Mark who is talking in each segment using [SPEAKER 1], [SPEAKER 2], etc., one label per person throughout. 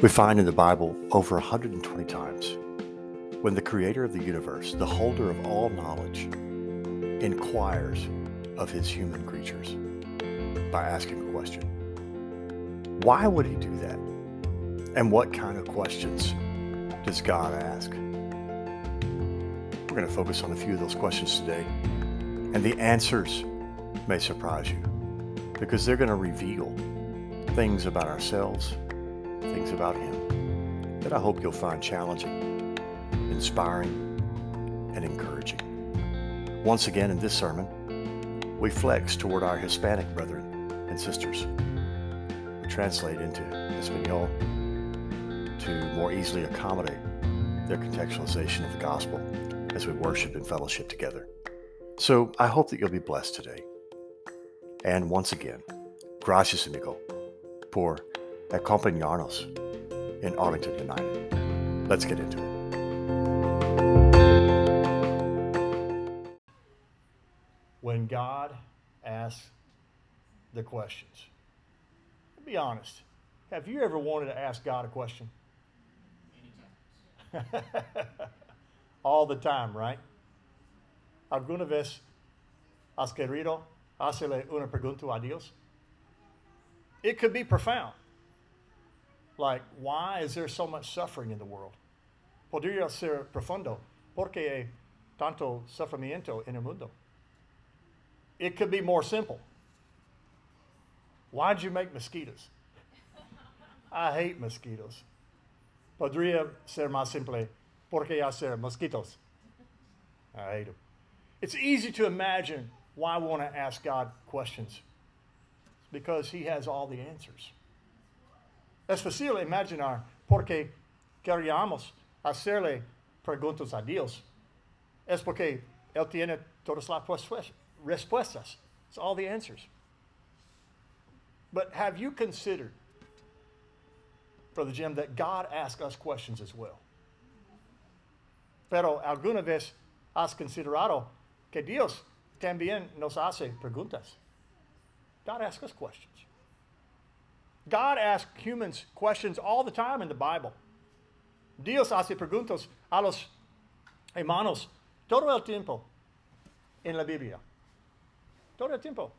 [SPEAKER 1] We find in the Bible over 120 times when the creator of the universe, the holder of all knowledge, inquires of his human creatures by asking a question. Why would he do that? And what kind of questions does God ask? We're going to focus on a few of those questions today, and the answers may surprise you because they're going to reveal things about ourselves, things about Him that I hope you'll find challenging, inspiring, and encouraging. Once again, in this sermon, we flex toward our Hispanic brethren and sisters. We translate into Espanol to more easily accommodate their contextualization of the gospel as we worship and fellowship together. So I hope that you'll be blessed today. And once again, gracias amigo por acompañarnos in Arlington United. Let's get into it. When God asks the questions, be honest. Have you ever wanted to ask God a question? All the time, right? ¿Alguna vez has querido hacerle una pregunta a Dios? It could be profound. Like, why is there so much suffering in the world? Podría ser profundo. ¿Por qué hay tanto sufrimiento en el mundo? It could be more simple. Why'd you make mosquitoes? I hate mosquitoes. Podría ser más simple. ¿Por qué hacer mosquitos? I hate them. It's easy to imagine why we want to ask God questions. It's because He has all the answers. Es fácil imaginar por qué queríamos hacerle preguntas a Dios. Es porque Él tiene todas las respuestas. It's all the answers. But have you considered, Brother Jim, that God asks us questions as well? Pero alguna vez has considerado que Dios también nos hace preguntas. God asks us questions. God asks humans questions all the time in the Bible. Dios hace preguntas a los hermanos todo el tiempo en la Biblia. Todo el tiempo.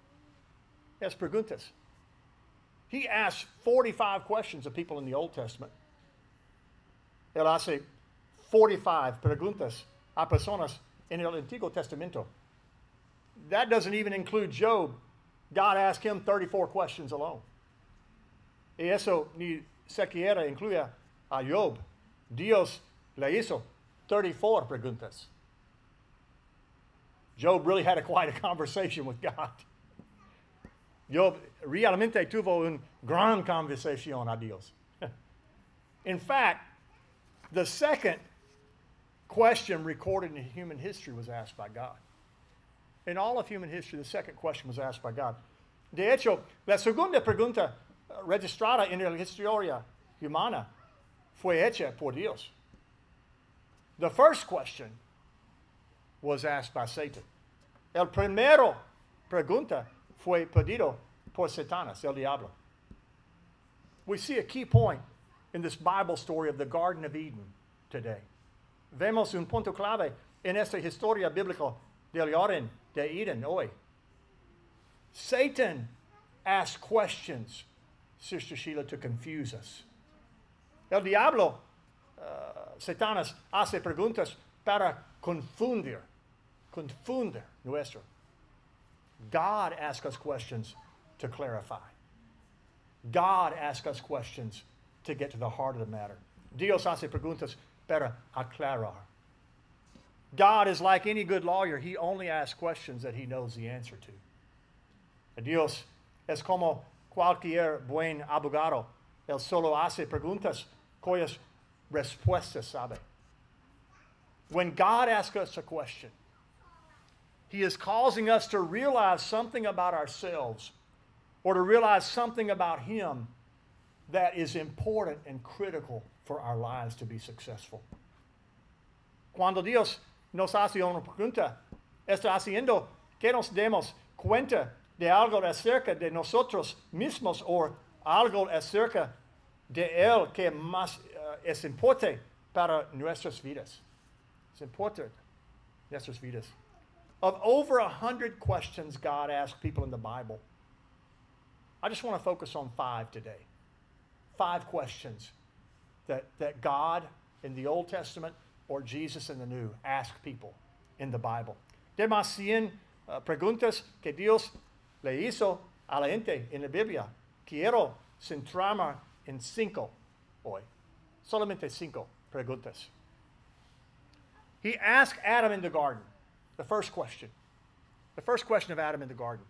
[SPEAKER 1] Es preguntas. He asks 45 questions of people in the Old Testament. Él hace 45 preguntas a personas en el Antiguo Testamento. That doesn't even include Job. God asked him 34 questions alone. Y eso ni siquiera incluye a Job. Dios le hizo 34 preguntas. Job really had a quite a conversation with God. Job realmente tuvo una gran conversación a Dios. In fact, the second question recorded in human history was asked by God. In all of human history, the second question was asked by God. De hecho, la segunda pregunta registrada en la historia humana fue hecha por Dios. The first question was asked by Satan. El primero pregunta fue pedido por Satanás, el diablo. We see a key point in this Bible story of the Garden of Eden today. Vemos un punto clave en esta historia bíblica del Jardín de Eden hoy. Satan asked questions, Sister Sheila, to confuse us. El diablo, uh, Satanás, hace preguntas para confundir, confundir nuestro. God asks us questions to clarify. God asks us questions to get to the heart of the matter. Dios hace preguntas para aclarar. God is like any good lawyer, he only asks questions that he knows the answer to. Dios es como cualquier buen abogado. Él solo hace preguntas cuyas respuestas sabe. When God asks us a question, he is causing us to realize something about ourselves or to realize something about Him that is important and critical for our lives to be successful. Cuando Dios nos hace una pregunta, está haciendo que nos demos cuenta de algo acerca de nosotros mismos o algo acerca
[SPEAKER 2] de Él que más uh, es importante para nuestras vidas. It's important, nuestras vidas. Of over a hundred questions God asked people in the Bible, I just want to focus on five today. Five questions that, that God in the Old Testament or Jesus in the New asked people in the Bible. De más cien uh, preguntas que Dios le hizo a la gente en la Biblia. Quiero centrarme en cinco hoy. Solamente cinco preguntas. He asked Adam in the garden, the first question. The first question of Adam in the garden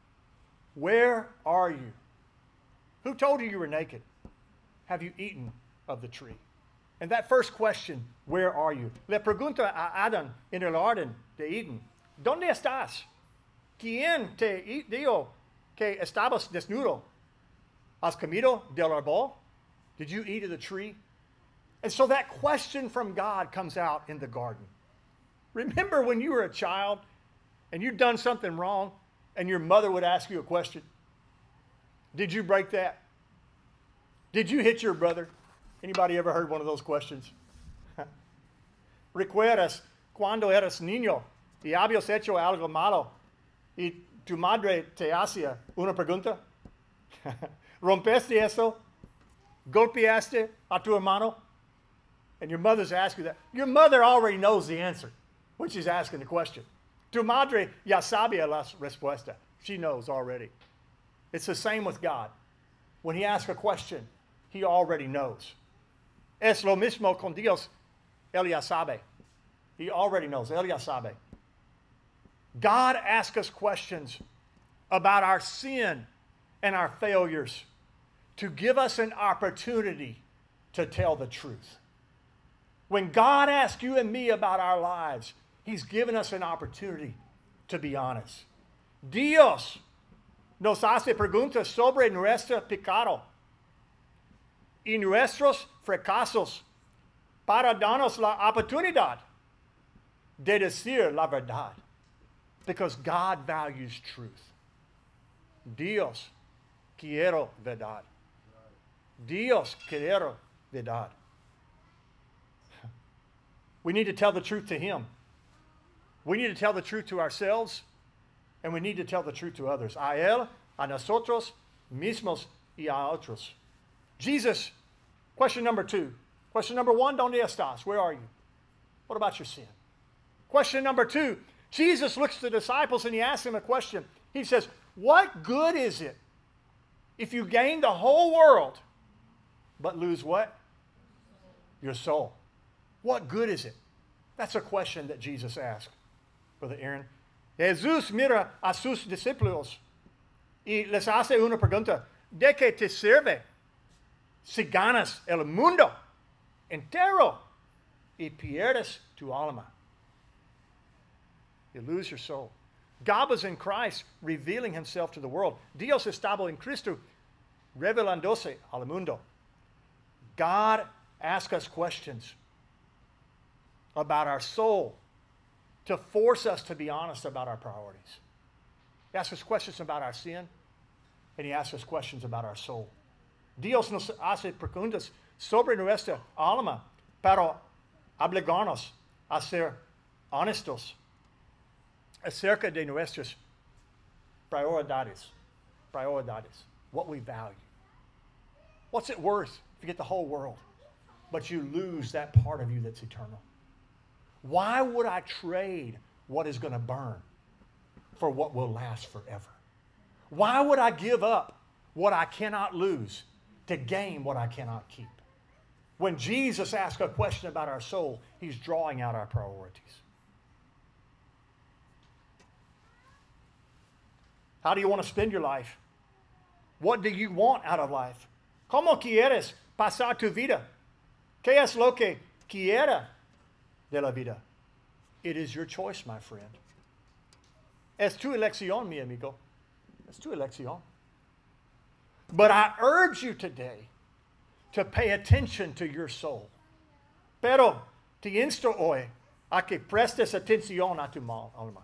[SPEAKER 2] Where are you? Who told you you were naked? Have you eaten of the tree? And that first question, where are you? Le pregunta a Adán en el orden de Eden, ¿dónde estás? ¿Quién te dijo que estabas desnudo? ¿Has comido del árbol? Did you eat of the tree? And so that question from God comes out in the garden. Remember when you were a child and you'd done something wrong and your mother would ask you a question? Did you break that? Did you hit your brother? Anybody ever heard one of those questions? ¿Recuerdas cuando eras niño y habías hecho algo malo y tu madre te hacía una pregunta? ¿Rompeste eso? ¿Golpeaste a tu hermano? And your mother's asking that. Your mother already knows the answer when she's asking the question. Tu madre ya sabía la respuesta. She knows already. It's the same with God. When He asks a question, He already knows. Es lo mismo con Dios. Él ya sabe. He already knows. Él ya sabe. God asks us questions about our sin and our failures to give us an opportunity to tell the truth. When God asks you and me about our lives, He's given us an opportunity to be honest. Dios nos hace preguntas sobre nuestro pecado y nuestros fracasos para darnos la oportunidad de decir la verdad. Because God values truth. Dios quiero verdad. Dios quiero verdad. We need to tell the truth to Him. We need to tell the truth to ourselves, and we need to tell the truth to others. A Él, a nosotros mismos y a otros. Jesus, question number two. Question number one, ¿dónde estás? Where are you? What about your sin? Question number two, Jesus looks to the disciples and he asks them a question. He says, What good is it if you gain the whole world but lose what? Your soul. What good is it? That's a question that Jesus asked, Brother Aaron. Jesús mira a sus discípulos y les hace una pregunta. ¿De qué te sirve si ganas el mundo entero y pierdes tu alma? You lose your soul. God was in Christ revealing himself to the world. Dios estaba en Cristo revelándose al mundo. God asks us questions about our soul to force us to be honest about our priorities. He asks us questions about our sin, and he asks us questions about our soul. Dios nos hace preguntas sobre nuestra alma para obligarnos a ser honestos acerca de nuestras prioridades. Prioridades. What we value. What's it worth if you get the whole world, but you lose that part of you that's eternal? Why would I trade what is going to burn for what will last forever? Why would I give up what I cannot lose to gain what I cannot keep? When Jesus asks a question about our soul, he's drawing out our priorities. How do you want to spend your life? What do you want out of life? ¿Cómo quieres pasar tu vida? ¿Qué es lo que quiera de la vida? It is your choice, my friend. Es tu elección, mi amigo. Es tu elección. But I urge you today to pay attention to your soul. Pero te insto hoy a que prestes atención a tu alma.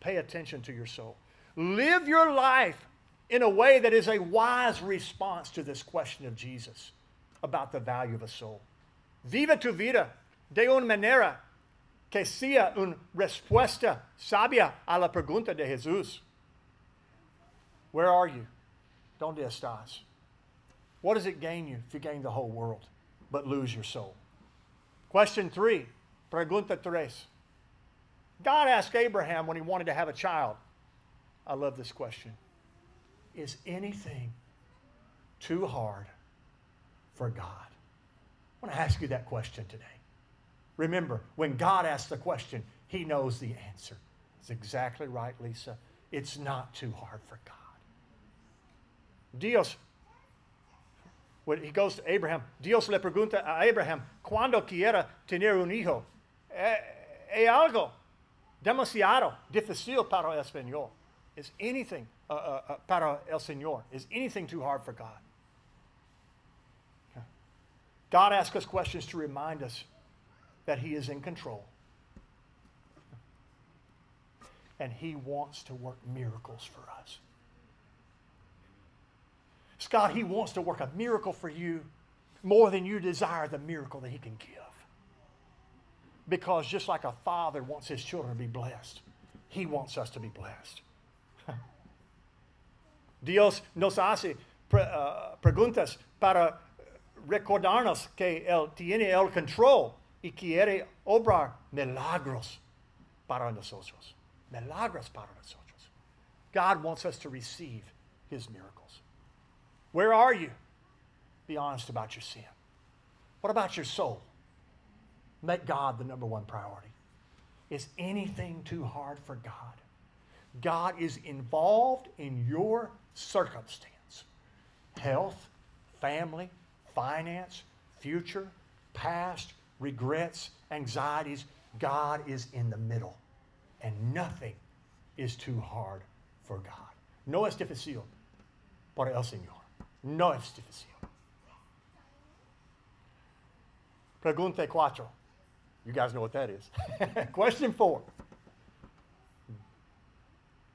[SPEAKER 2] Pay attention to your soul. Live your life in a way that is a wise response to this question of Jesus. about the value of a soul. Viva tu vida de una manera que sea una respuesta sabia a la pregunta de Jesús. Where are you? ¿Dónde estás? What does it gain you if you gain the whole world but lose your soul? Question three, pregunta tres. God asked Abraham when he wanted to have a child. I love this question. Is anything too hard for God? I want to ask you that question today. Remember, when God asks the question, he knows the answer. It's exactly right, Lisa. It's not too hard for God. Dios, when he goes to Abraham, Dios le pregunta a Abraham, ¿cuándo quiera tener un hijo? Eh, eh, ¿Es algo demasiado difícil para el Señor? Is anything uh, uh, uh, para el Señor? Is anything too hard for God? God asks us questions to remind us that He is in control. And He wants to work miracles for us. Scott, He wants to work a miracle for you more than you desire the miracle that He can give. Because just like a father wants his children to be blessed, He wants us to be blessed. Dios nos hace pre, uh, preguntas para recordarnos que Él tiene el control y quiere obrar milagros para nosotros. Milagros para nosotros. God wants us to receive His miracles. Where are you? Be honest about your sin. What about your soul? Make God the number one priority. Is anything too hard for God? God is involved in your circumstance health, family, finance, future, past, regrets, anxieties. God is in the middle, and nothing is too hard for God. No es difícil para el Señor. No es difícil. Pregunta cuatro. You guys know what that is. Question four.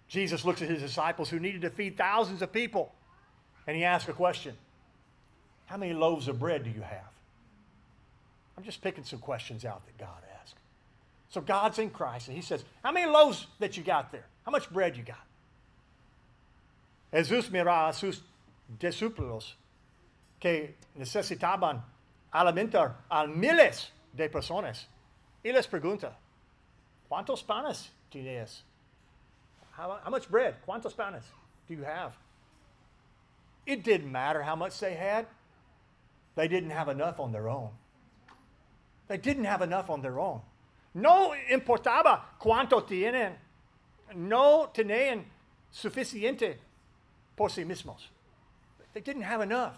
[SPEAKER 2] Jesus looks at his disciples who needed to feed thousands of people, and he asks a question How many loaves of bread do you have? I'm just picking some questions out that God asked. So God's in Christ, and he says, How many loaves that you got there? How much bread you got? Jesús mira a sus discípulos que necesitaban alimentar a miles de personas y les pregunta, ¿cuántos panes tienes? How, how much bread? ¿Cuántos panes do you have? It didn't matter how much they had. They didn't have enough on their own. They didn't have enough on their own. No importaba cuánto tienen. No tenían suficiente por sí mismos. They didn't have enough.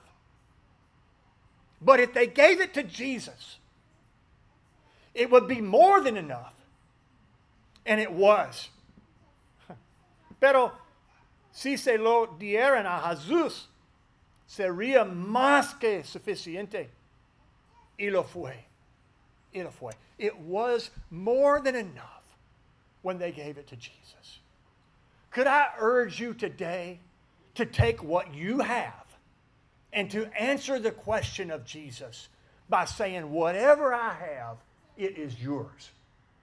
[SPEAKER 2] But if they gave it to Jesus, it would be more than enough. And it was. Pero si se lo dieran a Jesús, sería más que suficiente. Y lo fue. Y lo fue. It was more than enough when they gave it to Jesus. Could I urge you today to take what you have and to answer the question of Jesus by saying, Whatever I have, it is yours.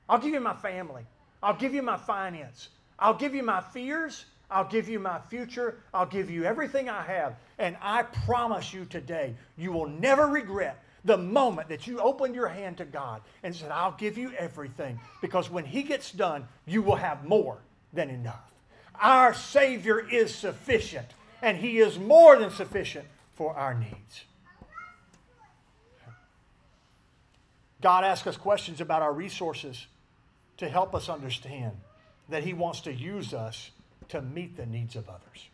[SPEAKER 2] I'll give you my family. I'll give you my finance. I'll give you my fears. I'll give you my future. I'll give you everything I have. And I promise you today, you will never regret the moment that you opened your hand to God and said, I'll give you everything. Because when He gets done, you will have more than enough. Our Savior is sufficient, and He is more than sufficient for our needs. God asks us questions about our resources to help us understand that He wants to use us to meet the needs of others.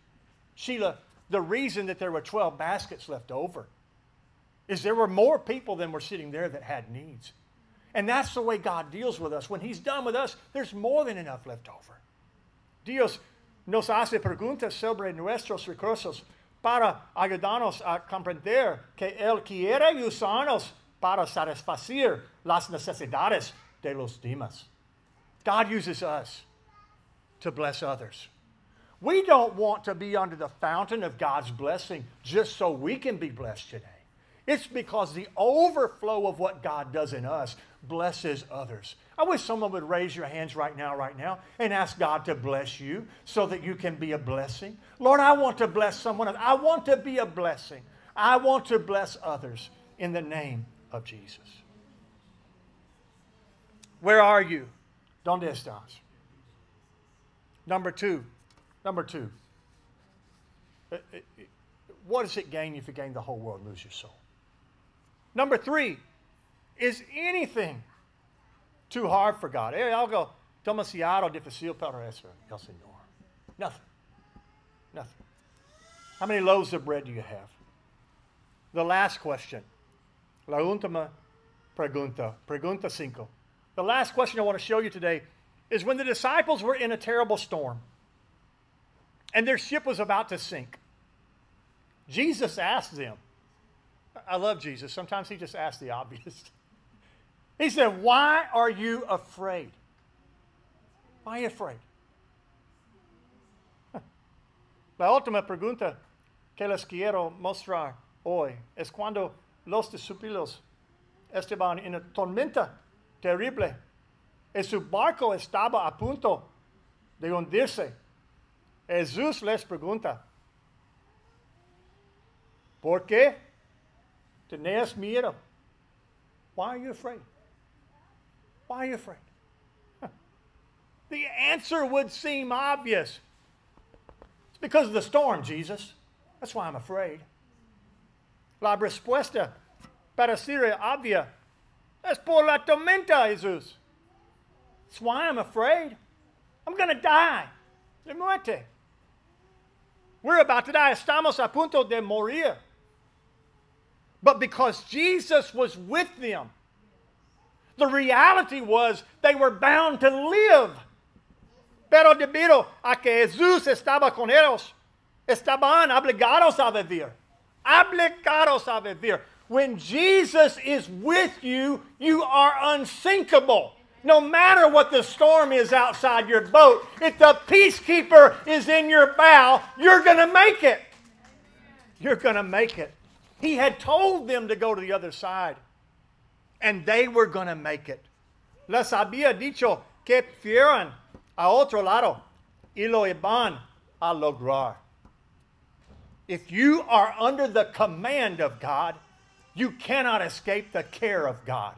[SPEAKER 2] Sheila, the reason that there were 12 baskets left over is there were more people than were sitting there that had needs. And that's the way God deals with us. When He's done with us, there's more than enough left over. Dios nos hace preguntas sobre nuestros recursos para ayudarnos a comprender que Él quiere usarnos para satisfacer las necesidades de los demás. God uses us to bless others. We don't want to be under the fountain of God's blessing just so we can be blessed today. It's because the overflow of what God does in us blesses others. I wish someone would raise your hands right now, right now, and ask God to bless you so that you can be a blessing. Lord, I want to bless someone. I want to be a blessing. I want to bless others in the name of Jesus. Where are you? ¿Dónde estás? Number two. Number two. Uh, uh, what does it gain if you gain the whole world and lose your soul? Number three. Is anything too hard for God? Hey, I'll go. Demasiado difícil para el Señor. Nothing. Nothing. How many loaves of bread do you have? The last question. La última pregunta. Pregunta cinco. The last question I want to show you today is when the disciples were in a terrible storm and their ship was about to sink. Jesus asked them, I love Jesus. Sometimes he just asks the obvious. He said, Why are you afraid? Why are you afraid? La última pregunta que les quiero mostrar hoy es cuando los discípulos estaban en una tormenta terrible y su barco estaba a punto de hundirse. Jesús les pregunta, ¿por qué tenías miedo? Why are you afraid? Why are you afraid? The answer would seem obvious. It's because of the storm, Jesus. That's why I'm afraid. La respuesta para ser obvia es por la tormenta, Jesús. That's why I'm afraid. I'm going to die. De muerte. We're about to die. Estamos a punto de morir. But because Jesus was with them, the reality was they were bound to live. Pero debido a que Jesús estaba con ellos, estaban obligados a vivir. Obligados a vivir. When Jesus is with you, you are unsinkable. No matter what the storm is outside your boat, if the peacekeeper is in your bow, you're going to make it. You're going to make it. He had told them to go to the other side and they were going to make it. Les había dicho que fueran a otro lado y lo iban a lograr. If you are under the command of God, you cannot escape the care of God.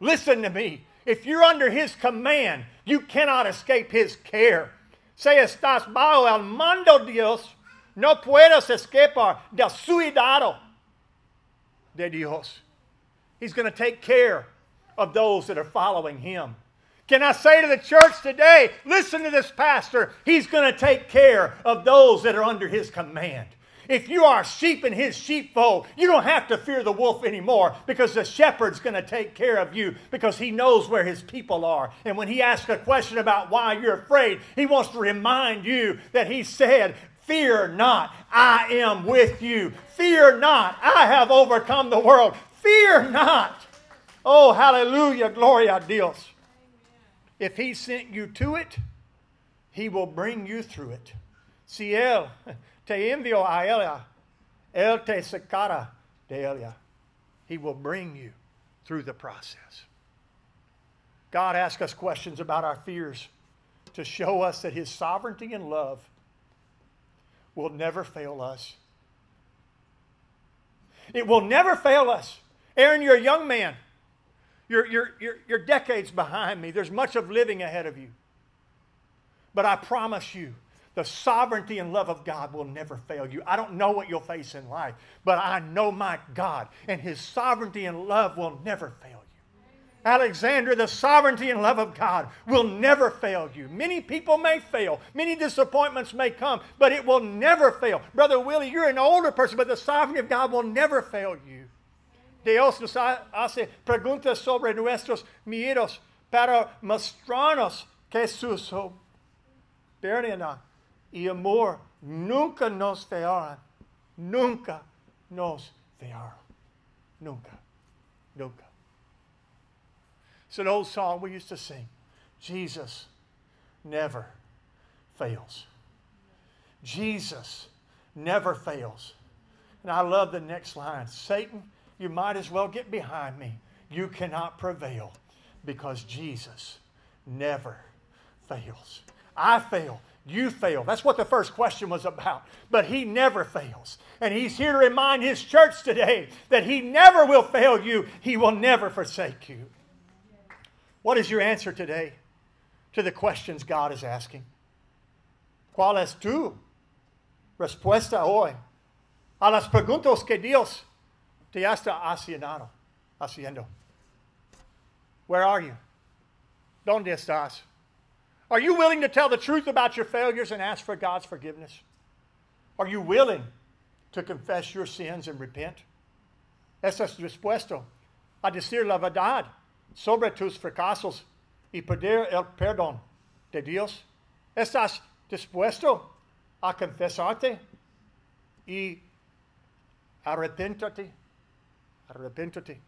[SPEAKER 2] Listen to me. If you're under His command, you cannot escape His care. Si estás bajo el mando de Dios, no puedes escapar del cuidado de Dios. He's going to take care of those that are following him. Can I say to the church today, listen to this pastor, he's going to take care of those that are under his command. If you are sheep in his sheepfold, you don't have to fear the wolf anymore because the shepherd's going to take care of you because he knows where his people are. And when he asks a question about why you're afraid, he wants to remind you that he said, Fear not, I am with you. Fear not, I have overcome the world. Fear not. Oh, hallelujah, gloria Dios. If He sent you to it, He will bring you through it. Él te envió a ella, Él te sacará de ella. He will bring you through the process. God asks us questions about our fears to show us that His sovereignty and love will never fail us. It will never fail us. Aaron, you're a young man. You're, you're, you're, you're decades behind me. There's much of living ahead of you. But I promise you, the sovereignty and love of God will never fail you. I don't know what you'll face in life, but I know my God, and His sovereignty and love will never fail you. Alexander, the sovereignty and love of God will never fail you. Many people may fail, many disappointments may come, but it will never fail. Brother Willie, you're an older person, but the sovereignty of God will never fail you. Dios nos hace preguntas sobre nuestros miedos para mostrarnos que su soberanía y amor nunca nos fallarán. Nunca nos fallarán. Nunca. Nunca. It's an old song we used to sing. Jesus never fails. Jesus never fails. And I love the next line Satan, you might as well get behind me. You cannot prevail because Jesus never fails. I fail. You fail. That's what the first question was about. But he never fails. And he's here to remind his church today that he never will fail you, he will never forsake you. What is your answer today to the questions God is asking? ¿Cuál es tu respuesta hoy a las preguntas que Dios te está haciendo? Where are you? ¿Dónde estás? Are you willing to tell the truth about your failures and ask for God's forgiveness? Are you willing to confess your sins and repent? ¿Estás dispuesto a decir la verdad sobre tus fracasos y pedir el perdón de Dios? ¿Estás dispuesto a confesarte y arrepentarte? Arrepentarte.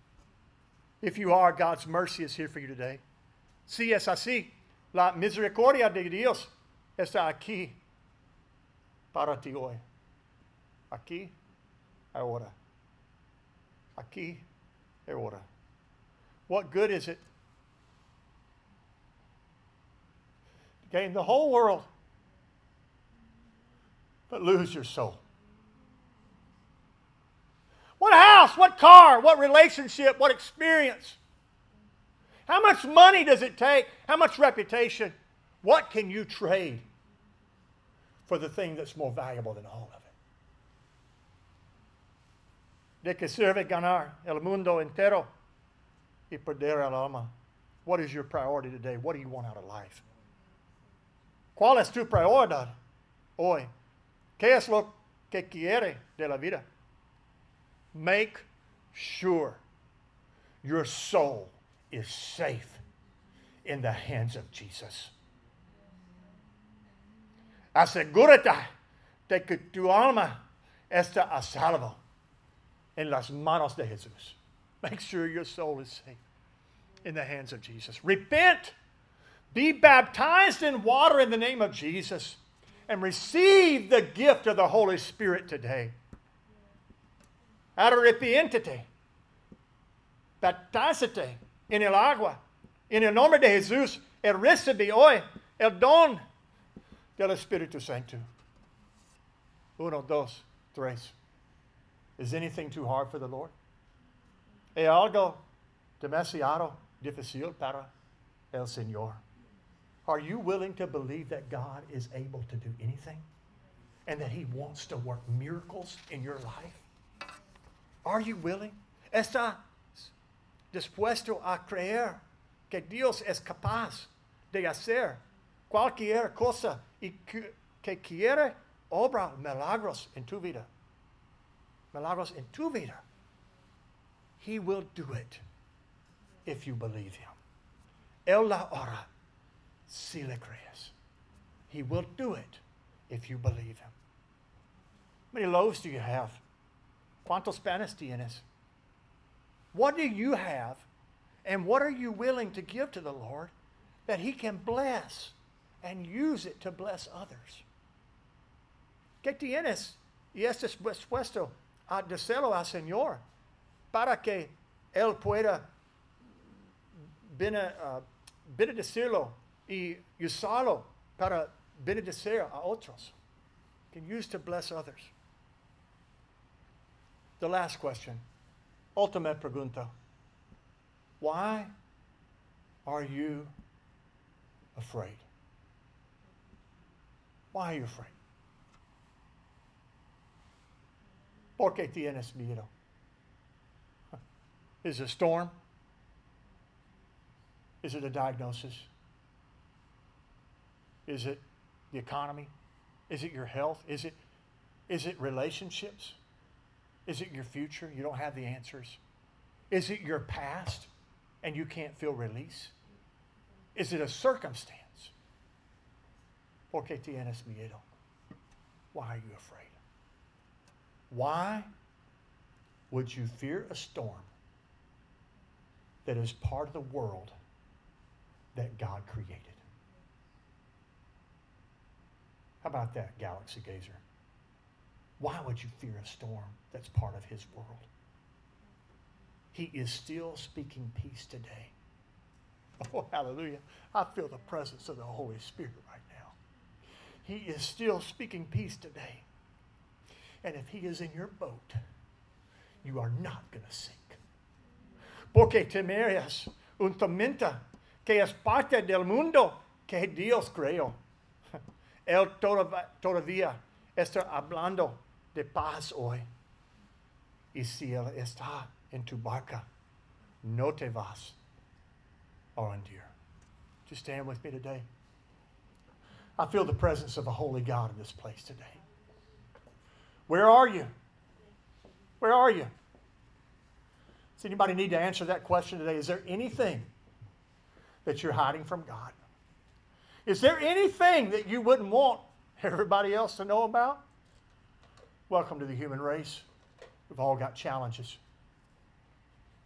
[SPEAKER 2] If you are, God's mercy is here for you today. Si es así, la misericordia de Dios está aquí para ti hoy. Aquí, ahora. Aquí, ahora. What good is it to gain the whole world but lose your soul? What house, what car, what relationship, what experience? How much money does it take? How much reputation? What can you trade for the thing that's more valuable than all of it? De que sirve ganar el mundo entero y perder el alma. What is your priority today? What do you want out of life? ¿Cuál es tu prioridad hoy? ¿Qué es lo que quiere de la vida? Make sure your soul is safe in the hands of Jesus. Asegúrate de que tu alma está a salvo en las manos de Jesús. Make sure your soul is safe in the hands of Jesus. Repent. Be baptized in water in the name of Jesus and receive the gift of the Holy Spirit today. Arrepiéntete. Baptázate en el agua. En el nombre de Jesús, el recibe hoy el don del Espíritu Santo. Uno, dos, tres. Is anything too hard for the Lord? ¿Es algo demasiado difícil para el Señor? Are you willing to believe that God is able to do anything? And that He wants to work miracles in your life? Are you willing? ¿Está dispuesto a creer que Dios es capaz de hacer cualquier cosa y que, que quiere obra milagros en tu vida? Milagros en tu vida. He will do it if you believe Him. Él la ora si le crees. He will do it if you believe Him. How many loaves do you have? ¿Cuántos panes tienes? What do you have, and what are you willing to give to the Lord that He can bless and use it to bless others? ¿Qué tienes? Y estás dispuesto a decirlo al Señor para que Él pueda bene, uh, benedecirlo y usarlo para benedecir a otros. Can use to bless others. The last question. Ultimate pregunta. Why are you afraid? Why are you afraid? ¿Por qué tienes miedo? Is it a storm? Is it a diagnosis? Is it the economy? Is it your health? Is it, is it relationships? Is it your future? You don't have the answers. Is it your past and you can't feel release? Is it a circumstance? ¿Por qué tienes miedo? Why are you afraid? Why would you fear a storm that is part of the world that God created? How about that, Galaxy Gazer? Why would you fear a storm that's part of His world? He is still speaking peace today. Oh, hallelujah. I feel the presence of the Holy Spirit right now. He is still speaking peace today. And if He is in your boat, you are not going to sink. Porque temerías un tormenta que es parte del mundo que Dios creó. Él todavía está hablando de paz hoy. Y si Él está en tu barca, no te vas oh, a hundir. Just stand with me today. I feel the presence of a holy God in this place today. Where are you? Where are you? Does anybody need to answer that question today? Is there anything that you're hiding from God? Is there anything that you wouldn't want everybody else to know about? Welcome to the human race. We've all got challenges.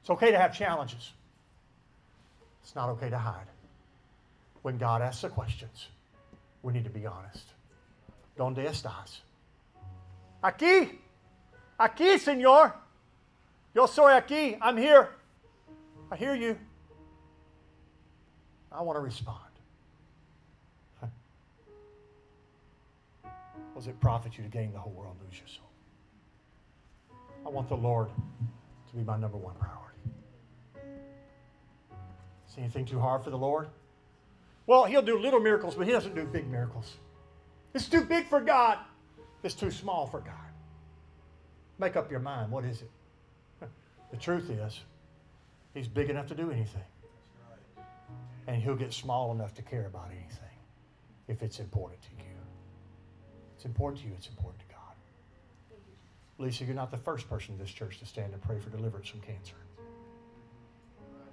[SPEAKER 2] It's okay to have challenges. It's not okay to hide. When God asks the questions, we need to be honest. ¿Dónde estás? Aquí. Aquí, Señor. Yo soy aquí. I'm here. I hear you. I want to respond. Was it profit you to gain the whole world and lose your soul? I want the Lord to be my number one priority. Is anything too hard for the Lord? Well, He'll do little miracles, but He doesn't do big miracles. It's too big for God. It's too small for God. Make up your mind. What is it? The truth is, He's big enough to do anything. And He'll get small enough to care about anything if it's important to you. Important to you, it's important to God. Lisa, you're not the first person in this church to stand and pray for deliverance from cancer.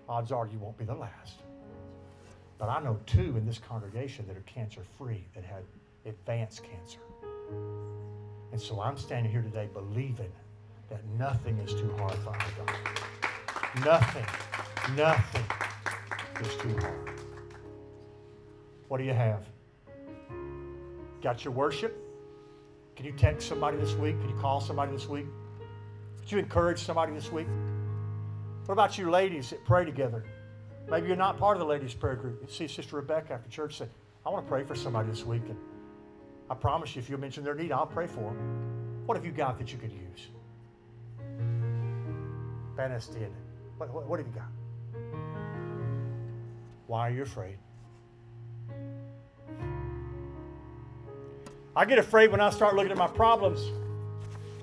[SPEAKER 2] Odds are you won't be the last. But I know two in this congregation that are cancer free that had advanced cancer. And so I'm standing here today believing that nothing is too hard for our God. Nothing, nothing is too hard. What do you have? Got your worship? Can you text somebody this week? Can you call somebody this week? Could you encourage somebody this week? What about you ladies that pray together? Maybe you're not part of the ladies' prayer group. You see Sister Rebecca after church say, I want to pray for somebody this week. And I promise you, if you mention their need, I'll pray for them. What have you got that you could use? Bannis did. What, what, what have you got? Why are you afraid? I get afraid when I start looking at my problems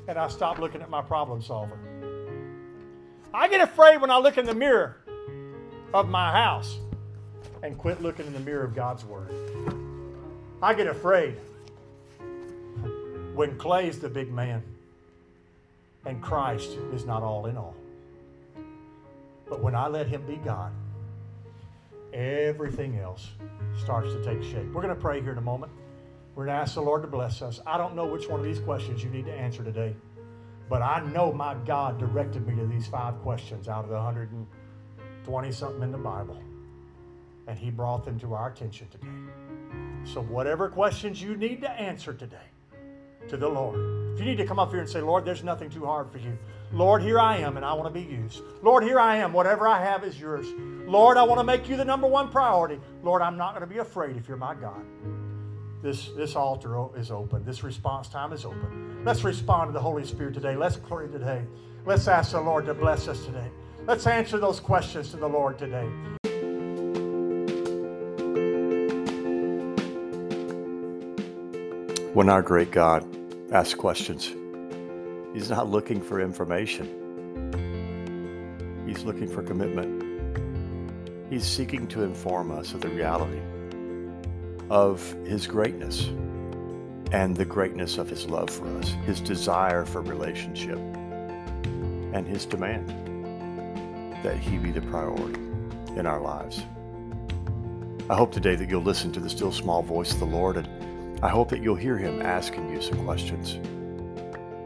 [SPEAKER 2] and I stop looking at my problem solver. I get afraid when I look in the mirror of my house and quit looking in the mirror of God's Word. I get afraid when Clay's the big man and Christ is not all in all. But when I let Him be God, everything else starts to take shape. We're going to pray here in a moment. We're going to ask the Lord to bless us. I don't know which one of these questions you need to answer today, but I know my God directed me to these five questions out of the 120 something in the Bible. And He brought them to our attention today. So, whatever questions you need to answer today to the Lord, if you need to come up here and say, Lord, there's nothing too hard for you. Lord, here I am and I want to be used. Lord, here I am. Whatever I have is yours. Lord, I want to make you the number one priority. Lord, I'm not going to be afraid if you're my God. This, this altar is open. This response time is open. Let's respond to the Holy Spirit today. Let's pray today. Let's ask the Lord to bless us today. Let's answer those questions to the Lord today.
[SPEAKER 1] When our great God asks questions, He's not looking for information, He's looking for commitment. He's seeking to inform us of the reality of His greatness and the greatness of His love for us, His desire for relationship, and His demand that He be the priority in our lives. I hope today that you'll listen to the still small voice of the Lord, and I hope that you'll hear Him asking you some questions.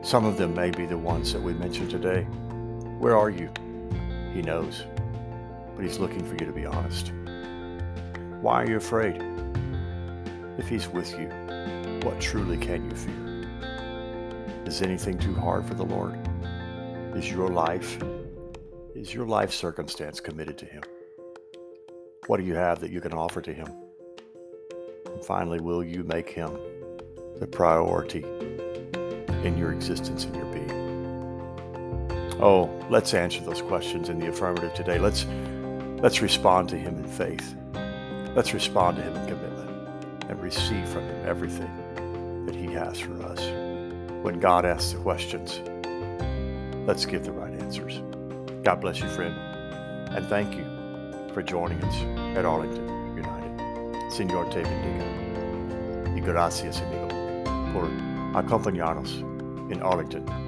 [SPEAKER 1] Some of them may be the ones that we mentioned today. Where are you? He knows, but He's looking for you to be honest. Why are you afraid? If He's with you, what truly can you fear? Is anything too hard for the Lord? Is your life, is your life circumstance committed to Him? What do you have that you can offer to Him? And finally, will you make Him the priority in your existence and your being? Oh, let's answer those questions in the affirmative today. Let's let's respond to Him in faith. Let's respond to Him in commitment and receive from Him everything that He has for us. When God asks the questions, let's give the right answers. God bless you, friend, and thank you for joining us at Arlington United. Señor te bendiga y gracias, amigo, por acompañarnos en Arlington